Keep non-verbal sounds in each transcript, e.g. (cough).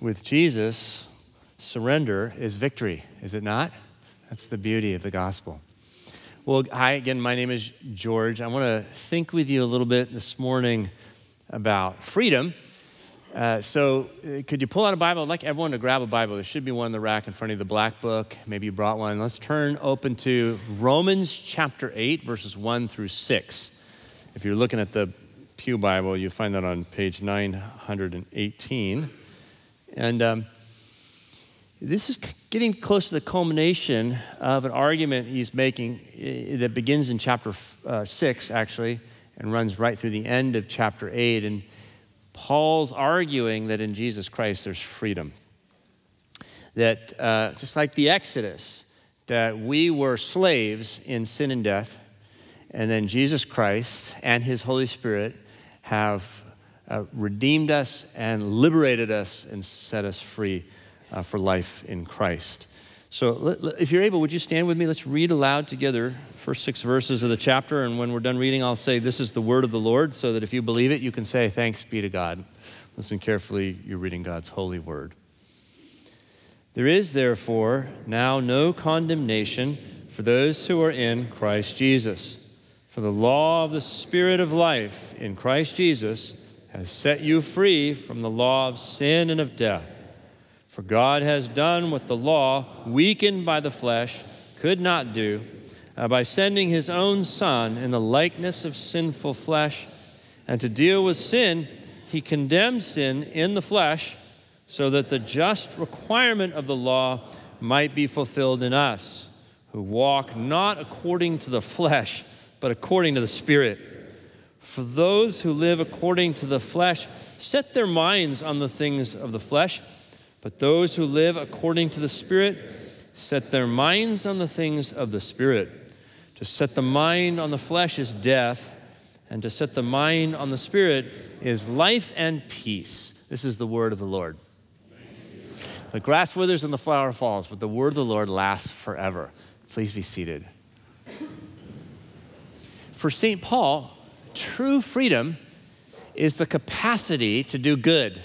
with Jesus, surrender is victory, is it not? That's the beauty of the gospel. Well, hi again, my name is George. I want to think with you a little bit this morning about freedom. Uh, so, uh, could you pull out a Bible? I'd like everyone to grab a Bible. There should be one in the rack in front of the black book. Maybe you brought one. Let's turn open to Romans chapter 8, verses 1 through 6. If you're looking at the Pew Bible, you'll find that on page 918. And um, this is getting close to the culmination of an argument he's making that begins in chapter uh, 6, actually, and runs right through the end of chapter 8. And Paul's arguing that in Jesus Christ there's freedom. That uh, just like the Exodus, that we were slaves in sin and death, and then Jesus Christ and his Holy Spirit have uh, redeemed us and liberated us and set us free uh, for life in Christ. So, if you're able, would you stand with me? Let's read aloud together first six verses of the chapter. And when we're done reading, I'll say, This is the word of the Lord, so that if you believe it, you can say, Thanks be to God. Listen carefully, you're reading God's holy word. There is, therefore, now no condemnation for those who are in Christ Jesus. For the law of the Spirit of life in Christ Jesus has set you free from the law of sin and of death. For God has done what the law, weakened by the flesh, could not do, uh, by sending his own Son in the likeness of sinful flesh. And to deal with sin, he condemned sin in the flesh, so that the just requirement of the law might be fulfilled in us, who walk not according to the flesh, but according to the Spirit. For those who live according to the flesh set their minds on the things of the flesh but those who live according to the Spirit set their minds on the things of the Spirit. To set the mind on the flesh is death, and to set the mind on the Spirit is life and peace. This is the word of the Lord. The grass withers and the flower falls, but the word of the Lord lasts forever. Please be seated. For St. Paul, true freedom is the capacity to do good.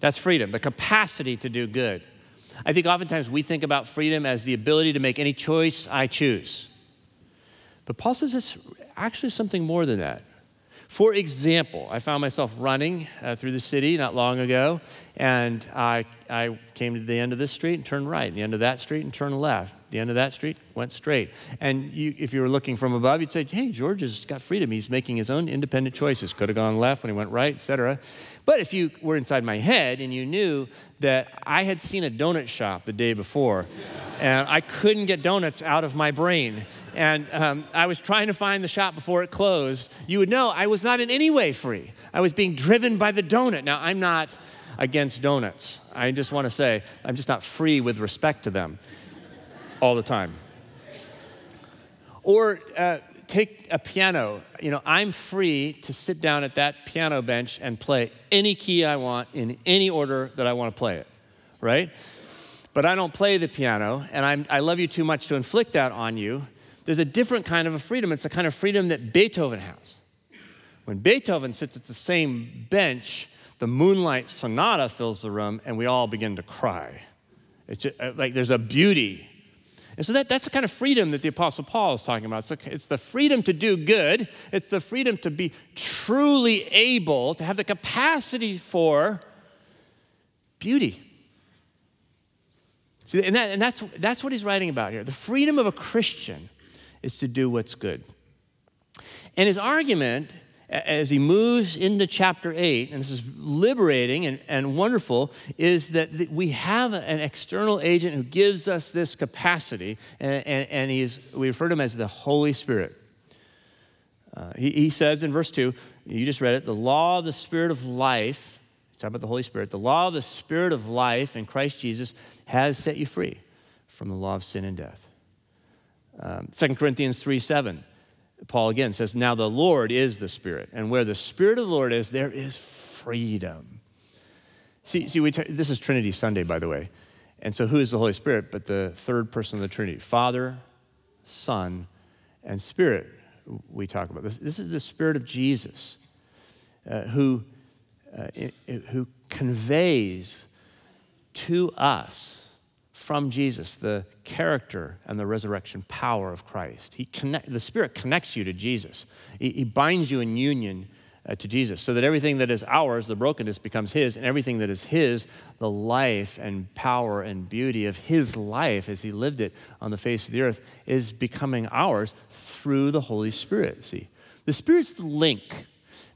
That's freedom, the capacity to do good. I think oftentimes we think about freedom as the ability to make any choice I choose. But Paul says it's actually something more than that. For example, I found myself running uh, through the city not long ago, and I, I came to the end of this street and turned right, the end of that street and turned left, the end of that street went straight. And you, if you were looking from above, you'd say, hey, George has got freedom. He's making his own independent choices. Could have gone left when he went right, etc. But if you were inside my head and you knew that I had seen a donut shop the day before, and I couldn't get donuts out of my brain, and um, I was trying to find the shop before it closed, you would know I was not in any way free. I was being driven by the donut. Now, I'm not against donuts. I just want to say I'm just not free with respect to them all the time. Or uh, take a piano. You know, I'm free to sit down at that piano bench and play any key I want in any order that I want to play it, right? But I don't play the piano, and I'm, I love you too much to inflict that on you there's a different kind of a freedom. It's the kind of freedom that Beethoven has. When Beethoven sits at the same bench, the Moonlight Sonata fills the room, and we all begin to cry. It's just, uh, like there's a beauty. And so that, that's the kind of freedom that the Apostle Paul is talking about. It's, the, it's the freedom to do good, it's the freedom to be truly able to have the capacity for beauty. See, and, that, and that's, that's what he's writing about here. The freedom of a Christian is to do what's good. And his argument, as he moves into chapter 8, and this is liberating and, and wonderful, is that we have an external agent who gives us this capacity, and, and, and he's, we refer to him as the Holy Spirit. Uh, he, he says in verse 2, you just read it, the law of the Spirit of life, talking about the Holy Spirit, the law of the Spirit of life in Christ Jesus has set you free from the law of sin and death. Um, 2 Corinthians 3 7, Paul again says, Now the Lord is the Spirit, and where the Spirit of the Lord is, there is freedom. See, see we t- this is Trinity Sunday, by the way. And so, who is the Holy Spirit but the third person of the Trinity? Father, Son, and Spirit, we talk about. This, this is the Spirit of Jesus, uh, who uh, who conveys to us from Jesus the character and the resurrection power of Christ. He connect, the Spirit connects you to Jesus, he, he binds you in union uh, to Jesus, so that everything that is ours, the brokenness, becomes His, and everything that is His, the life and power and beauty of His life as He lived it on the face of the earth, is becoming ours through the Holy Spirit. See, the Spirit's the link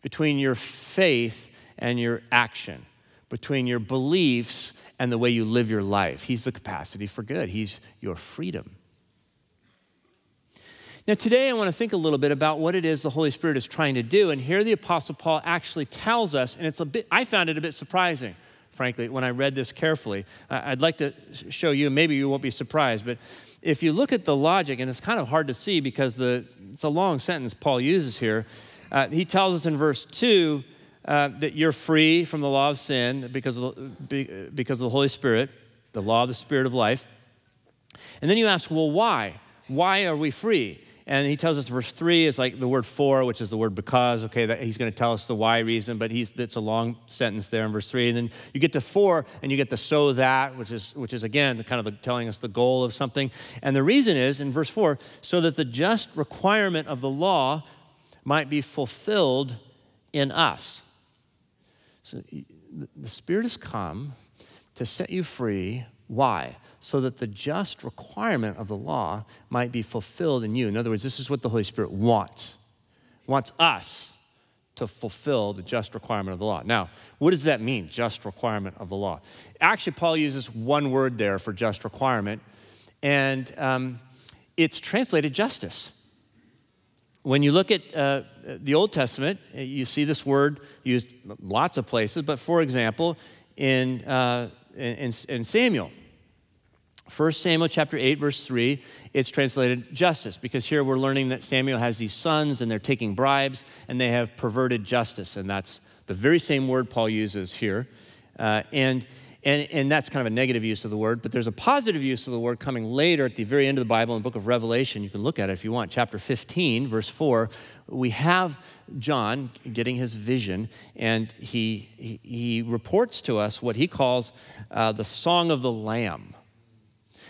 between your faith and your action, between your beliefs and the way you live your life. He's the capacity for good, He's your freedom. Now, today I want to think a little bit about what it is the Holy Spirit is trying to do. And here the Apostle Paul actually tells us, and it's a bit, I found it a bit surprising, frankly, when I read this carefully. I'd like to show you, maybe you won't be surprised, but if you look at the logic, and it's kind of hard to see because the, it's a long sentence Paul uses here, uh, he tells us in verse 2 uh, that you're free from the law of sin because of the, because of the Holy Spirit, the law of the Spirit of life. And then you ask, well, why? Why are we free? And he tells us verse three is like the word for, which is the word because. Okay, that he's going to tell us the why reason, but he's it's a long sentence there in verse three. And then you get to four, and you get the so that, which is which is again kind of the, telling us the goal of something. And the reason is in verse four, so that the just requirement of the law might be fulfilled in us. So the Spirit has come to set you free. Why? so that the just requirement of the law might be fulfilled in you. In other words, this is what the Holy Spirit wants. Wants us to fulfill the just requirement of the law. Now, what does that mean, just requirement of the law? Actually, Paul uses one word there for just requirement, and um, it's translated justice. When you look at uh, the Old Testament, you see this word used lots of places, but for example, in, uh, in, in Samuel, 1 Samuel chapter 8, verse 3, it's translated justice because here we're learning that Samuel has these sons and they're taking bribes and they have perverted justice. And that's the very same word Paul uses here. Uh, and, and, and that's kind of a negative use of the word, but there's a positive use of the word coming later at the very end of the Bible in the book of Revelation. You can look at it if you want. Chapter 15, verse 4, we have John getting his vision, and he, he, he reports to us what he calls uh, the Song of the Lamb.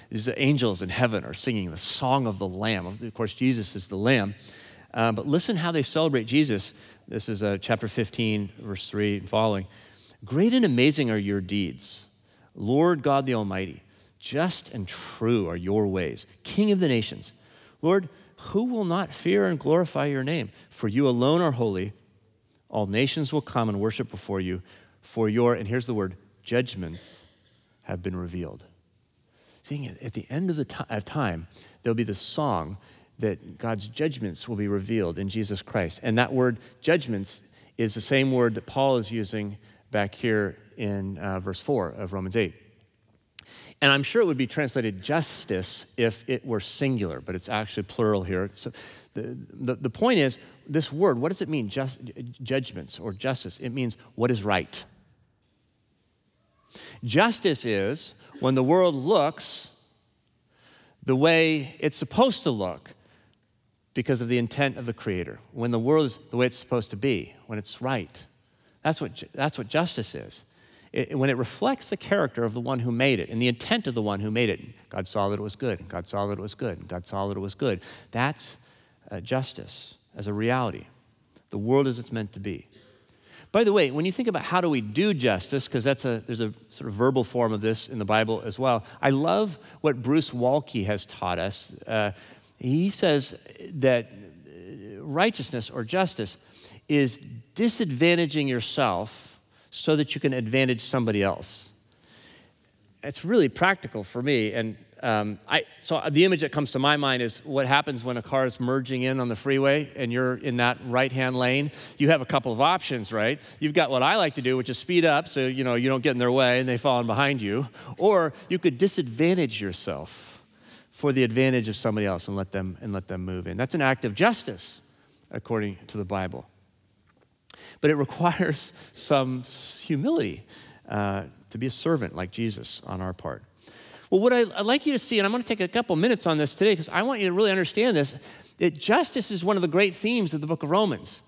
These angels in heaven are singing the song of the Lamb. Of course, Jesus is the Lamb. Uh, but listen how they celebrate Jesus. This is uh, chapter 15, verse 3 and following. Great and amazing are your deeds, Lord God the Almighty. Just and true are your ways, King of the nations. Lord, who will not fear and glorify your name? For you alone are holy. All nations will come and worship before you, for your, and here's the word, judgments have been revealed. Seeing at the end of the t- of time, there'll be this song that God's judgments will be revealed in Jesus Christ. And that word judgments is the same word that Paul is using back here in uh, verse 4 of Romans 8. And I'm sure it would be translated justice if it were singular, but it's actually plural here. So the, the, the point is, this word, what does it mean, just, judgments or justice? It means what is right. Justice is when the world looks the way it's supposed to look because of the intent of the Creator, when the world is the way it's supposed to be, when it's right. That's what, that's what justice is. It, when it reflects the character of the one who made it and the intent of the one who made it. God saw that it was good. God saw that it was good. God saw that it was good. That's uh, justice as a reality. The world as it's meant to be. By the way, when you think about how do we do justice, because a there's a sort of verbal form of this in the Bible as well. I love what Bruce Waltke has taught us. Uh, he says that righteousness or justice is disadvantaging yourself so that you can advantage somebody else. It's really practical for me, and um, I, so the image that comes to my mind is what happens when a car is merging in on the freeway and you're in that right-hand lane. You have a couple of options, right? You've got what I like to do, which is speed up so you know you don't get in their way and they fall in behind you, or you could disadvantage yourself for the advantage of somebody else and let them and let them move in. That's an act of justice, according to the Bible. But it (laughs) requires some humility uh, to be a servant like Jesus on our part. Well, what I, would like you to see, and I'm going to take a couple minutes on this today because I want you to really understand this, that justice is one of the great themes of the book of Romans.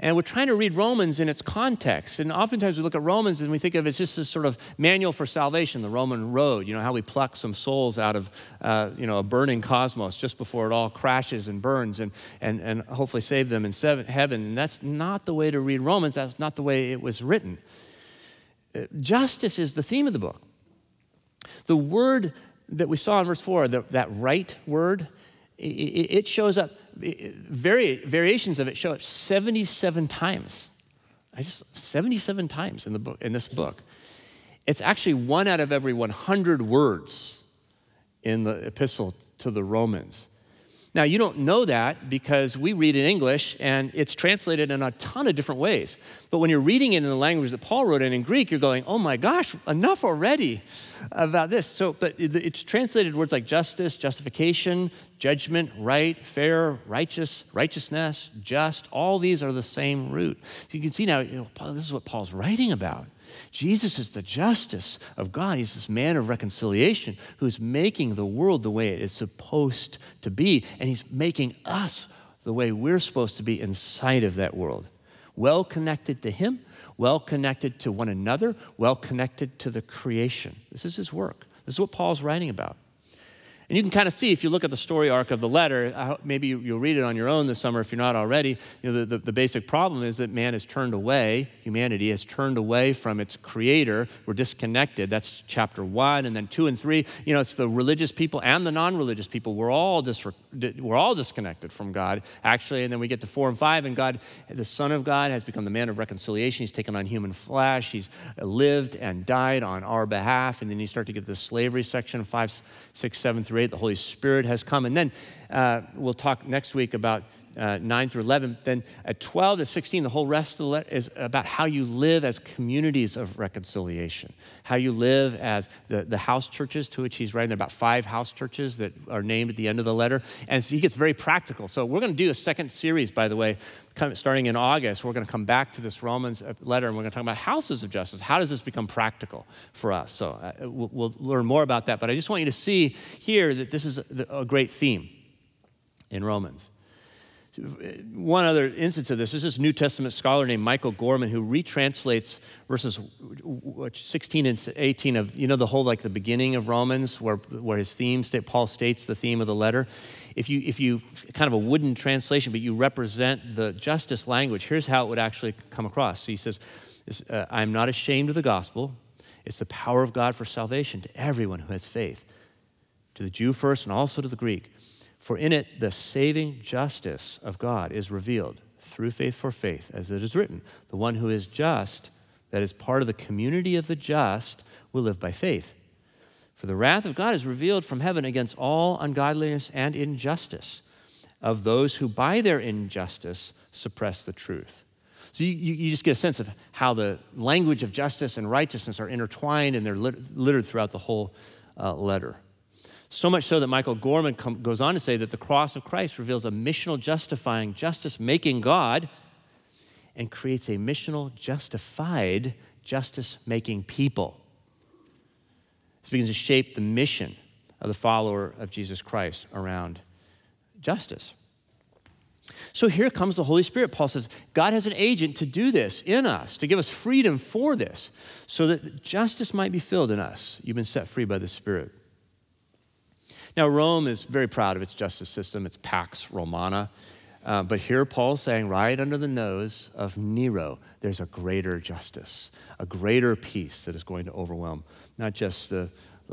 And we're trying to read Romans in its context. And oftentimes we look at Romans and we think of it as just this sort of manual for salvation, the Roman road, you know, how we pluck some souls out of, uh, you know, a burning cosmos just before it all crashes and burns and, and, and hopefully save them in seven, heaven. And that's not the way to read Romans. That's not the way it was written. Uh, justice is the theme of the book. The word that we saw in verse 4, the, that right word, it, shows up vari- variations of it show up 77 times. I just 77 times in the book in this book. It's actually one out of every 100 words in the epistle to the Romans. Now, you don't know that because we read in English and it's translated in a ton of different ways. But when you're reading it in the language that Paul wrote it in Greek, you're going, oh my gosh, enough already about this. So, but it's translated words like justice, justification, judgment, right, fair, righteous, righteousness, just. All these are the same root. So you can see now, you know, this is what Paul's writing about. Jesus is the justice of God. He's this man of reconciliation who's making the world the way it is supposed to be, and he's making us the way we're supposed to be inside of that world. Well connected to him, well connected to one another, well connected to the creation. This is his work. This is what Paul's writing about. And you can kind of see if you look at the story arc of the letter, maybe you'll read it on your own this summer if you're not already. You know, the, the, the, basic problem is that man has turned away, humanity has turned away from its creator. We're disconnected. That's chapter one. And then two and three, you know, it's the religious people and the non religious people. We're all, dis- we're all disconnected from God, actually. And then we get to four and five, and God, the Son of God, has become the man of reconciliation. He's taken on human flesh, He's lived and died on our behalf. And then you start to get the slavery section, five, six, seven through eight. The Holy Spirit has come. And then uh, we'll talk next week about uh, 9 through 11. Then at 12 to 16, the whole rest of the letter is about how you live as communities of reconciliation, how you live as the, the house churches to which he's writing. There are about five house churches that are named at the end of the letter. And so he gets very practical. So we're going to do a second series, by the way, starting in August. We're going to come back to this Romans uh, letter and we're going to talk about houses of justice. How does this become practical for us? So uh, we'll, learn more about that. But I just want you to see here that this is a great theme in Romans. One other instance of this is this New Testament scholar named Michael Gorman who retranslates verses 16 and 18 of, you know, the whole like the beginning of Romans where, where his theme, state, Paul states the theme of the letter. If you, if you, kind of a wooden translation, but you represent the justice language, here's how it would actually come across. So he says, uh, I'm not ashamed of the gospel. It's the power of God for salvation to everyone who has faith, to the Jew first and also to the Greek. For in it, the saving justice of God is revealed through faith for faith, as it is written The one who is just, that is part of the community of the just, will live by faith. For the wrath of God is revealed from heaven against all ungodliness and injustice of those who by their injustice suppress the truth. So you, you, just get a sense of how the language of justice and righteousness are intertwined and they're littered throughout the whole uh, letter. So much so that Michael Gorman com- goes on to say that the cross of Christ reveals a missional justifying, justice making God and creates a missional justified, justice making people. This begins to shape the mission of the follower of Jesus Christ around justice. So here comes the Holy Spirit. Paul says, God has an agent to do this in us, to give us freedom for this, so that justice might be filled in us. You've been set free by the Spirit. Now, Rome is very proud of its justice system, its Pax Romana. Uh, but here Paul's saying, right under the nose of Nero, there's a greater justice, a greater peace that is going to overwhelm not just the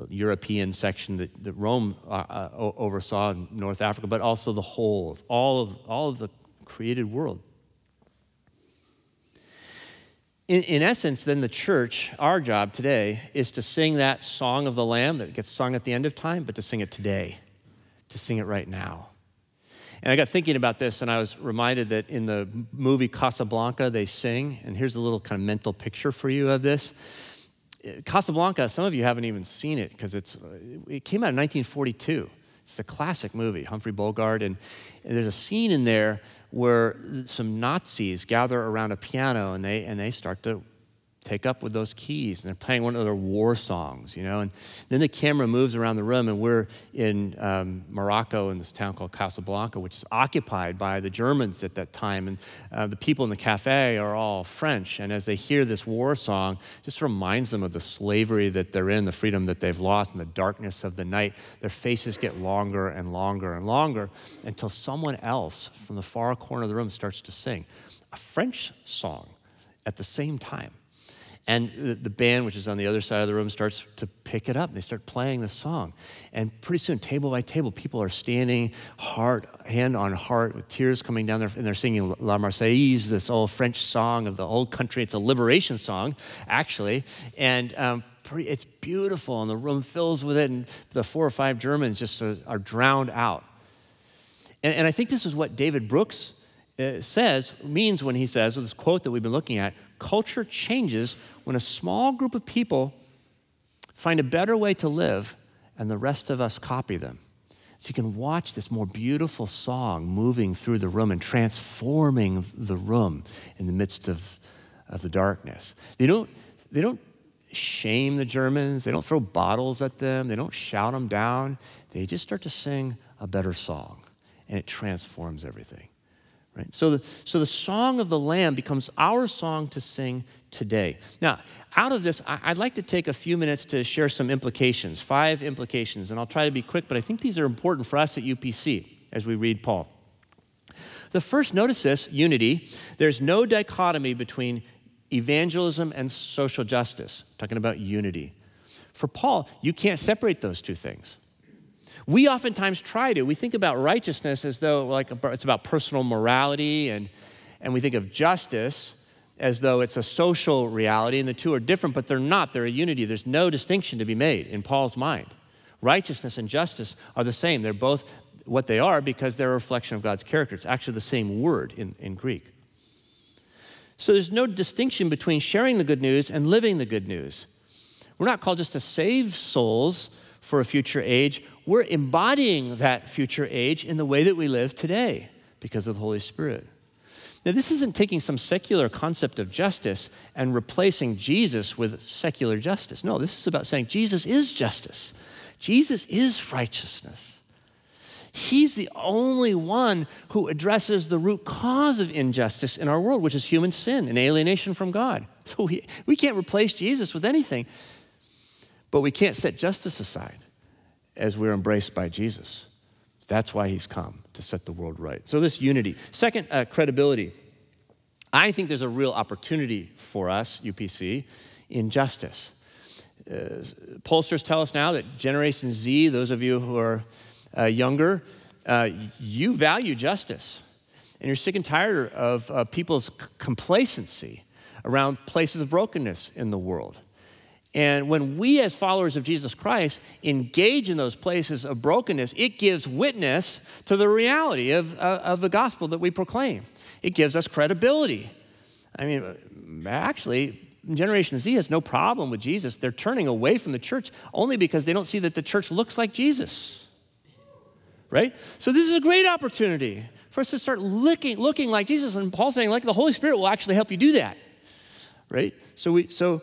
European section that, that Rome uh, uh, oversaw in North Africa, but also the whole of all of all of the created world. In, in, essence, then the church, our job today is to sing that song of the Lamb that gets sung at the end of time, but to sing it today, to sing it right now. And I got thinking about this, and I was reminded that in the movie Casablanca, they sing, and here's a little kind of mental picture for you of this. Casablanca, some of you haven't even seen it because it's it came out in 1942. It's a classic movie, Humphrey Bogart, and, and there's a scene in there where some Nazis gather around a piano and they, and they start to take up with those keys and they're playing one of their war songs, you know. And then the camera moves around the room, and we're in um, Morocco in this town called Casablanca, which is occupied by the Germans at that time. And uh, the people in the cafe are all French. And as they hear this war song, just reminds them of the slavery that they're in, the freedom that they've lost, and the darkness of the night. Their faces get longer and longer and longer until someone else from the far corner of the room starts to sing a French song at the same time. And the band, which is on the other side of the room, starts to pick it up. They start playing the song. And pretty soon, table by table, people are standing heart, hand on heart, with tears coming down there, and they're singing La Marseillaise, this old French song of the old country. It's a liberation song, actually. And um, it's beautiful, and the room fills with it, and the four or five Germans just are, are drowned out. And, and I think this is what David Brooks uh, says, means when he says, with this quote that we've been looking at, culture changes when a small group of people find a better way to live and the rest of us copy them. So you can watch this more beautiful song moving through the room and transforming the room in the midst of, of the darkness. They don't, they don't shame the Germans, they don't throw bottles at them, they don't shout them down. They just start to sing a better song, and it transforms everything. Right? So, the, so the song of the Lamb becomes our song to sing today. Now, out of this, I'd like to take a few minutes to share some implications, five implications, and I'll try to be quick, but I think these are important for us at UPC as we read Paul. The first, notice this unity. There's no dichotomy between evangelism and social justice, talking about unity. For Paul, you can't separate those two things. We oftentimes try to. We think about righteousness as though like it's about personal morality, and, and we think of justice as though it's a social reality, and the two are different, but they're not. They're a unity. There's no distinction to be made in Paul's mind. Righteousness and justice are the same. They're both what they are because they're a reflection of God's character. It's actually the same word in, in Greek. So there's no distinction between sharing the good news and living the good news. We're not called just to save souls for a future age we're embodying that future age in the way that we live today because of the Holy Spirit. Now, this isn't taking some secular concept of justice and replacing Jesus with secular justice. No, this is about saying Jesus is justice, Jesus is righteousness. He's the only one who addresses the root cause of injustice in our world, which is human sin and alienation from God. So we, we can't replace Jesus with anything, but we can't set justice aside as we're embraced by Jesus. That's why he's come to set the world right. So, this unity. Second, uh, credibility. I think there's a real opportunity for us, UPC, in justice. Uh, pollsters tell us now that Generation Z, those of you who are uh, younger, uh, you value justice. And you're sick and tired of uh, people's complacency around places of brokenness in the world. And when we, as followers of Jesus Christ, engage in those places of brokenness, it gives witness to the reality of, uh, of the gospel that we proclaim. It gives us credibility. I mean, actually, Generation Z has no problem with Jesus. They're turning away from the church only because they don't see that the church looks like Jesus. Right? So, this is a great opportunity for us to start looking, looking like Jesus. And Paul's saying, like, the Holy Spirit will actually help you do that. Right? So, we, so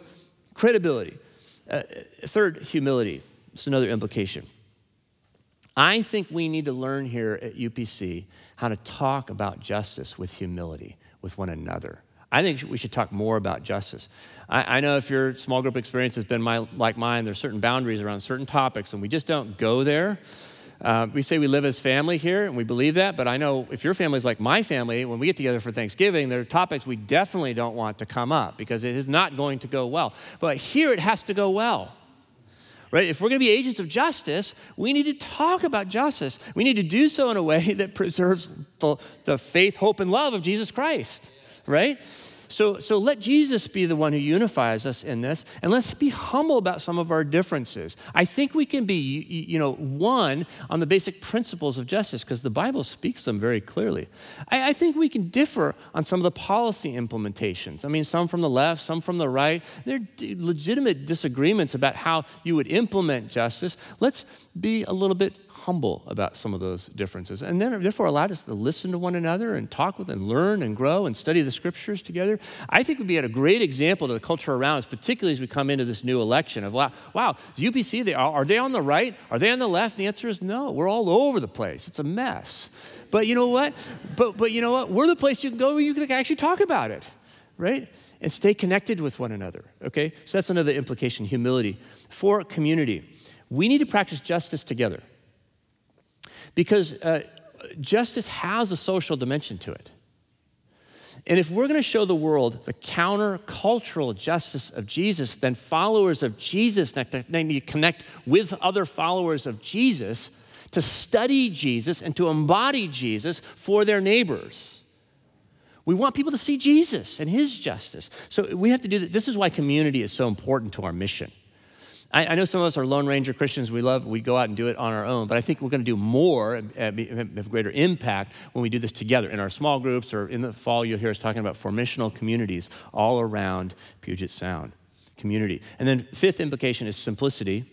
credibility. Uh, third, humility. It's another implication. I think we need to learn here at UPC how to talk about justice with humility with one another. I think we should talk more about justice. I, I, know if your small group experience has been my, like mine, there's certain boundaries around certain topics, and we just don't go there. Uh, we say we live as family here, and we believe that, but I know if your family is like my family, when we get together for Thanksgiving, there are topics we definitely don't want to come up because it is not going to go well. But here it has to go well. Right? If we're going to be agents of justice, we need to talk about justice. We need to do so in a way (laughs) that preserves the, the faith, hope, and love of Jesus Christ. Right? So, so let Jesus be the one who unifies us in this, and let's be humble about some of our differences. I think we can be, you know, one on the basic principles of justice because the Bible speaks them very clearly. I, I think we can differ on some of the policy implementations. I mean, some from the left, some from the right. There are legitimate disagreements about how you would implement justice. Let's be a little bit humble about some of those differences. And then, therefore, allowed us to listen to one another and talk with and learn and grow and study the scriptures together. I think would be a great example to the culture around us, particularly as we come into this new election of, wow, wow the UPC, they are, are they on the right? Are they on the left? And the answer is no. We're all over the place. It's a mess. But you know what? But, but you know what? We're the place you can go where you can actually talk about it, right? And stay connected with one another, okay? So that's another implication humility. For community, we need to practice justice together because uh, justice has a social dimension to it. And if we're going to show the world the countercultural justice of Jesus, then followers of Jesus need to connect with other followers of Jesus to study Jesus and to embody Jesus for their neighbors. We want people to see Jesus and his justice. So we have to do that. This is why community is so important to our mission. I, I, know some of us are Lone Ranger Christians. We love, we go out and do it on our own. But I think we're going to do more, have greater impact when we do this together in our small groups or in the fall, you'll hear us talking about formational communities all around Puget Sound community. And then, fifth implication is simplicity.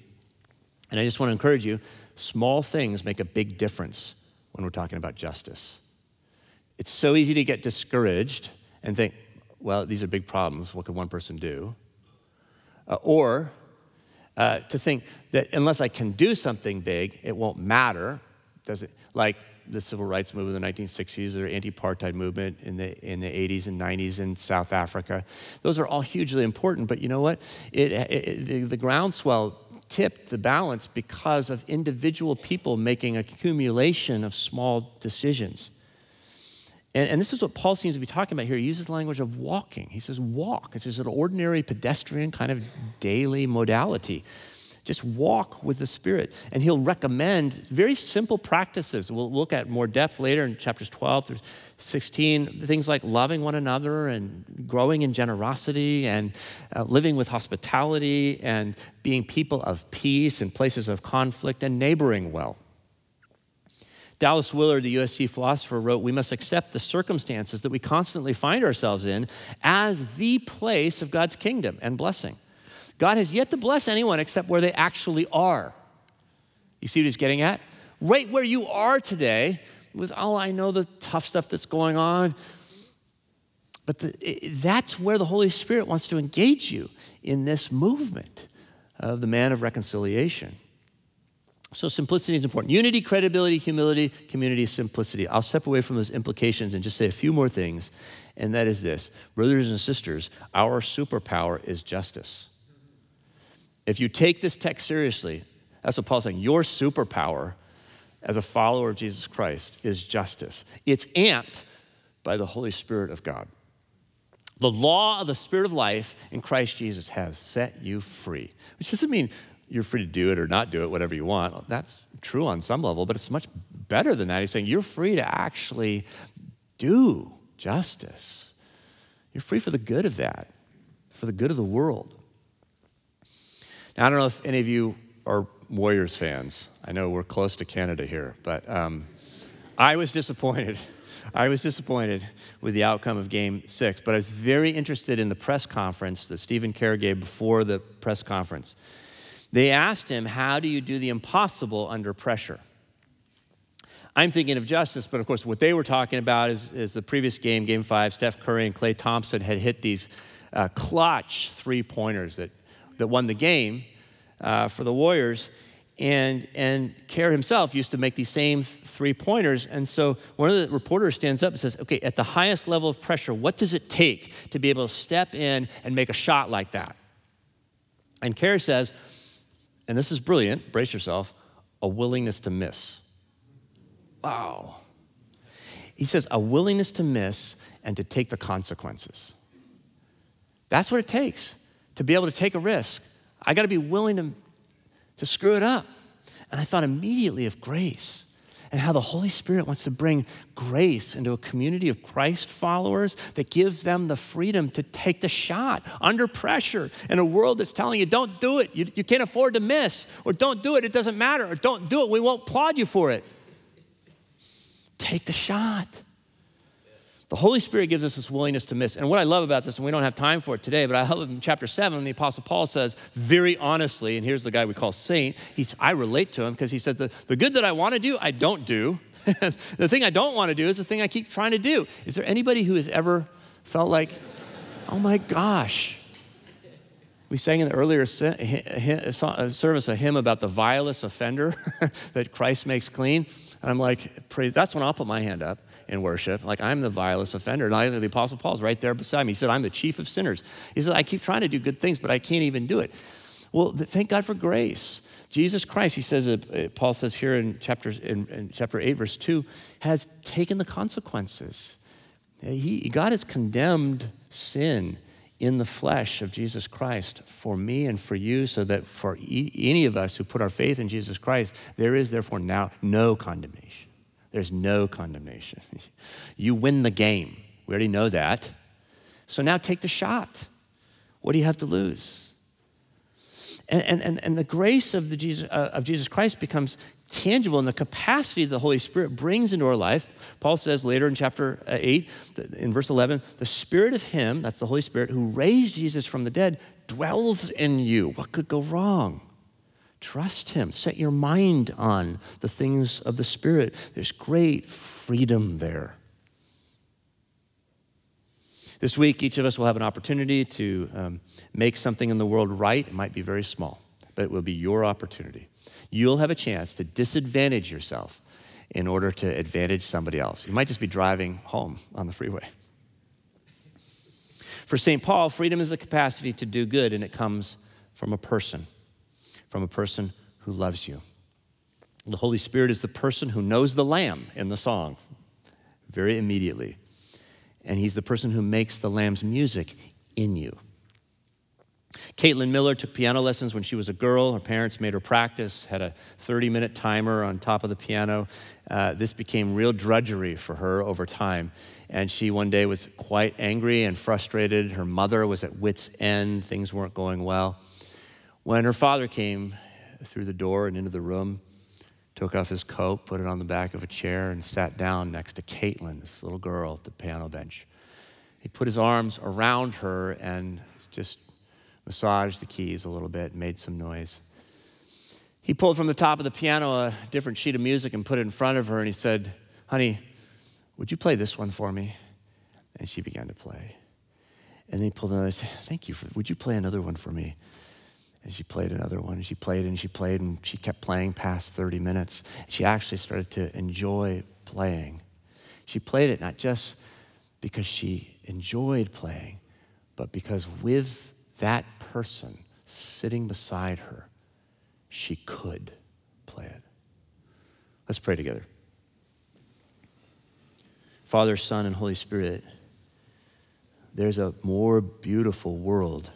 And I just want to encourage you small things make a big difference when we're talking about justice. It's so easy to get discouraged and think, well, these are big problems. What could one person do? Uh, or uh, to think that unless I can do something big, it won't matter. Does it? Like the civil rights movement in the 1960s or anti-apartheid movement in the, in the 80s and 90s in South Africa. Those are all hugely important, but you know what? It, it, it, the groundswell tipped the balance because of individual people making accumulation of small decisions. And, and, this is what Paul seems to be talking about here. He uses language of walking. He says, walk. It's just an ordinary pedestrian kind of daily modality. Just walk with the Spirit. And he'll recommend very simple practices. We'll look at more depth later in chapters 12 through 16, things like loving one another and growing in generosity and uh, living with hospitality and being people of peace in places of conflict and neighboring well. Dallas Willard, the USC philosopher, wrote We must accept the circumstances that we constantly find ourselves in as the place of God's kingdom and blessing. God has yet to bless anyone except where they actually are. You see what he's getting at? Right where you are today, with all I know the tough stuff that's going on. But the, that's where the Holy Spirit wants to engage you in this movement of the man of reconciliation. So simplicity is important. Unity, credibility, humility, community, simplicity. I'll step away from those implications and just say a few more things, and that is this Brothers and sisters, our superpower is justice. If you take this text seriously, that's what Paul's saying. Your superpower as a follower of Jesus Christ is justice. It's amped by the Holy Spirit of God. The law of the Spirit of life in Christ Jesus has set you free, which doesn't mean you're free to do it or not do it, whatever you want. That's true on some level, but it's much better than that. He's saying you're free to actually do justice. You're free for the good of that, for the good of the world. Now, I don't know if any of you are Warriors fans. I know we're close to Canada here, but um, I was disappointed. (laughs) I was disappointed with the outcome of game six, but I was very interested in the press conference that Stephen Kerr gave before the press conference. They asked him, How do you do the impossible under pressure? I'm thinking of justice, but of course, what they were talking about is, is the previous game, game five, Steph Curry and Klay Thompson had hit these uh, clutch three pointers that, that won the game uh, for the Warriors. And, and Kerr himself used to make these same three pointers. And so one of the reporters stands up and says, Okay, at the highest level of pressure, what does it take to be able to step in and make a shot like that? And Kerr says, and this is brilliant, brace yourself, a willingness to miss. Wow. He says, a willingness to miss and to take the consequences. That's what it takes to be able to take a risk. I got to be willing to, to screw it up. And I thought immediately of grace and how the Holy Spirit wants to bring grace into a community of Christ followers that gives them the freedom to take the shot under pressure in a world that's telling you, don't do it, you, you can't afford to miss, or don't do it, it doesn't matter, or don't do it, we won't applaud you for it. Take the shot. The Holy Spirit gives us this willingness to miss. And what I love about this, and we don't have time for it today, but I love in chapter 7, the Apostle Paul says very honestly, and here's the guy we call Saint. He's, I relate to him because he says, the, the good that I want to do, I don't do. (laughs) the thing I don't want to do is the thing I keep trying to do. Is there anybody who has ever felt like, oh my gosh? We sang in the earlier uh, uh, service a hymn about the vilest offender (laughs) that Christ makes clean. And I'm like, praise, that's when I'll put my hand up in worship. Like, I'm the vilest offender. And I, the Apostle Paul's right there beside me. He said, I'm the chief of sinners. He said, I keep trying to do good things, but I can't even do it. Well, thank God for grace. Jesus Christ, he says, uh, Paul says here in chapter, in, in chapter 8, verse 2, has taken the consequences. He, God has condemned sin in the flesh of Jesus Christ for me and for you, so that for e- any of us who put our faith in Jesus Christ, there is therefore now no condemnation. There's no condemnation. (laughs) you win the game. We already know that. So now take the shot. What do you have to lose? And, and, and the grace of, the Jesus, uh, of Jesus Christ becomes tangible in the capacity the Holy Spirit brings into our life. Paul says later in chapter uh, 8, in verse 11, the Spirit of Him, that's the Holy Spirit, who raised Jesus from the dead, dwells in you. What could go wrong? Trust Him. Set your mind on the things of the Spirit. There's great freedom there. This week, each of us will have an opportunity to um, make something in the world right. It might be very small, but it will be your opportunity you'll have a chance to disadvantage yourself in order to advantage somebody else. You might just be driving home on the freeway. For St. Paul, freedom is the capacity to do good, and it comes from a person, from a person who loves you. The Holy Spirit is the person who knows the Lamb in the song very immediately. And He's the person who makes the Lamb's music in you. Caitlin Miller took piano lessons when she was a girl. Her parents made her practice, had a 30 minute timer on top of the piano. Uh, this became real drudgery for her over time. And she one day was quite angry and frustrated. Her mother was at wits' end, things weren't going well. When her father came through the door and into the room, took off his coat, put it on the back of a chair, and sat down next to Caitlin, this little girl at the piano bench. He put his arms around her and just massaged the keys a little bit, made some noise. He pulled from the top of the piano a different sheet of music and put it in front of her, and he said, Honey, would you play this one for me? And she began to play. And then he pulled another, said, Thank you for, would you play another one for me? And she played another one, she played and she played, and she kept playing past 30 minutes. She actually started to enjoy playing. She played it not just because she enjoyed playing, but because with that person sitting beside her, she could play it. Let's pray together. Father, Son, and Holy Spirit, there's a more beautiful world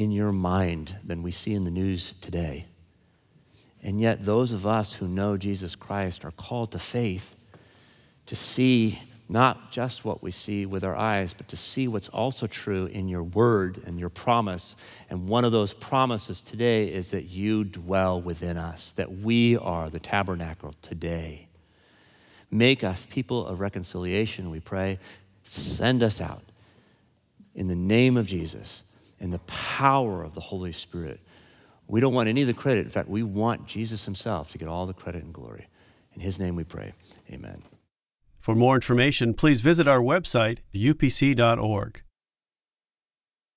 in your mind than we see in the news today. And yet, those of us who know Jesus Christ are called to faith to see not just what we see with our eyes, but to see what's also true in your word and your promise. And one of those promises today is that you dwell within us, that we are the tabernacle today. Make us people of reconciliation, we pray. Send us out in the name of Jesus, in the power of the Holy Spirit. We don't want any of the credit. In fact, we want Jesus himself to get all the credit and glory. In his name we pray. Amen. For more information, please visit our website, upc.org.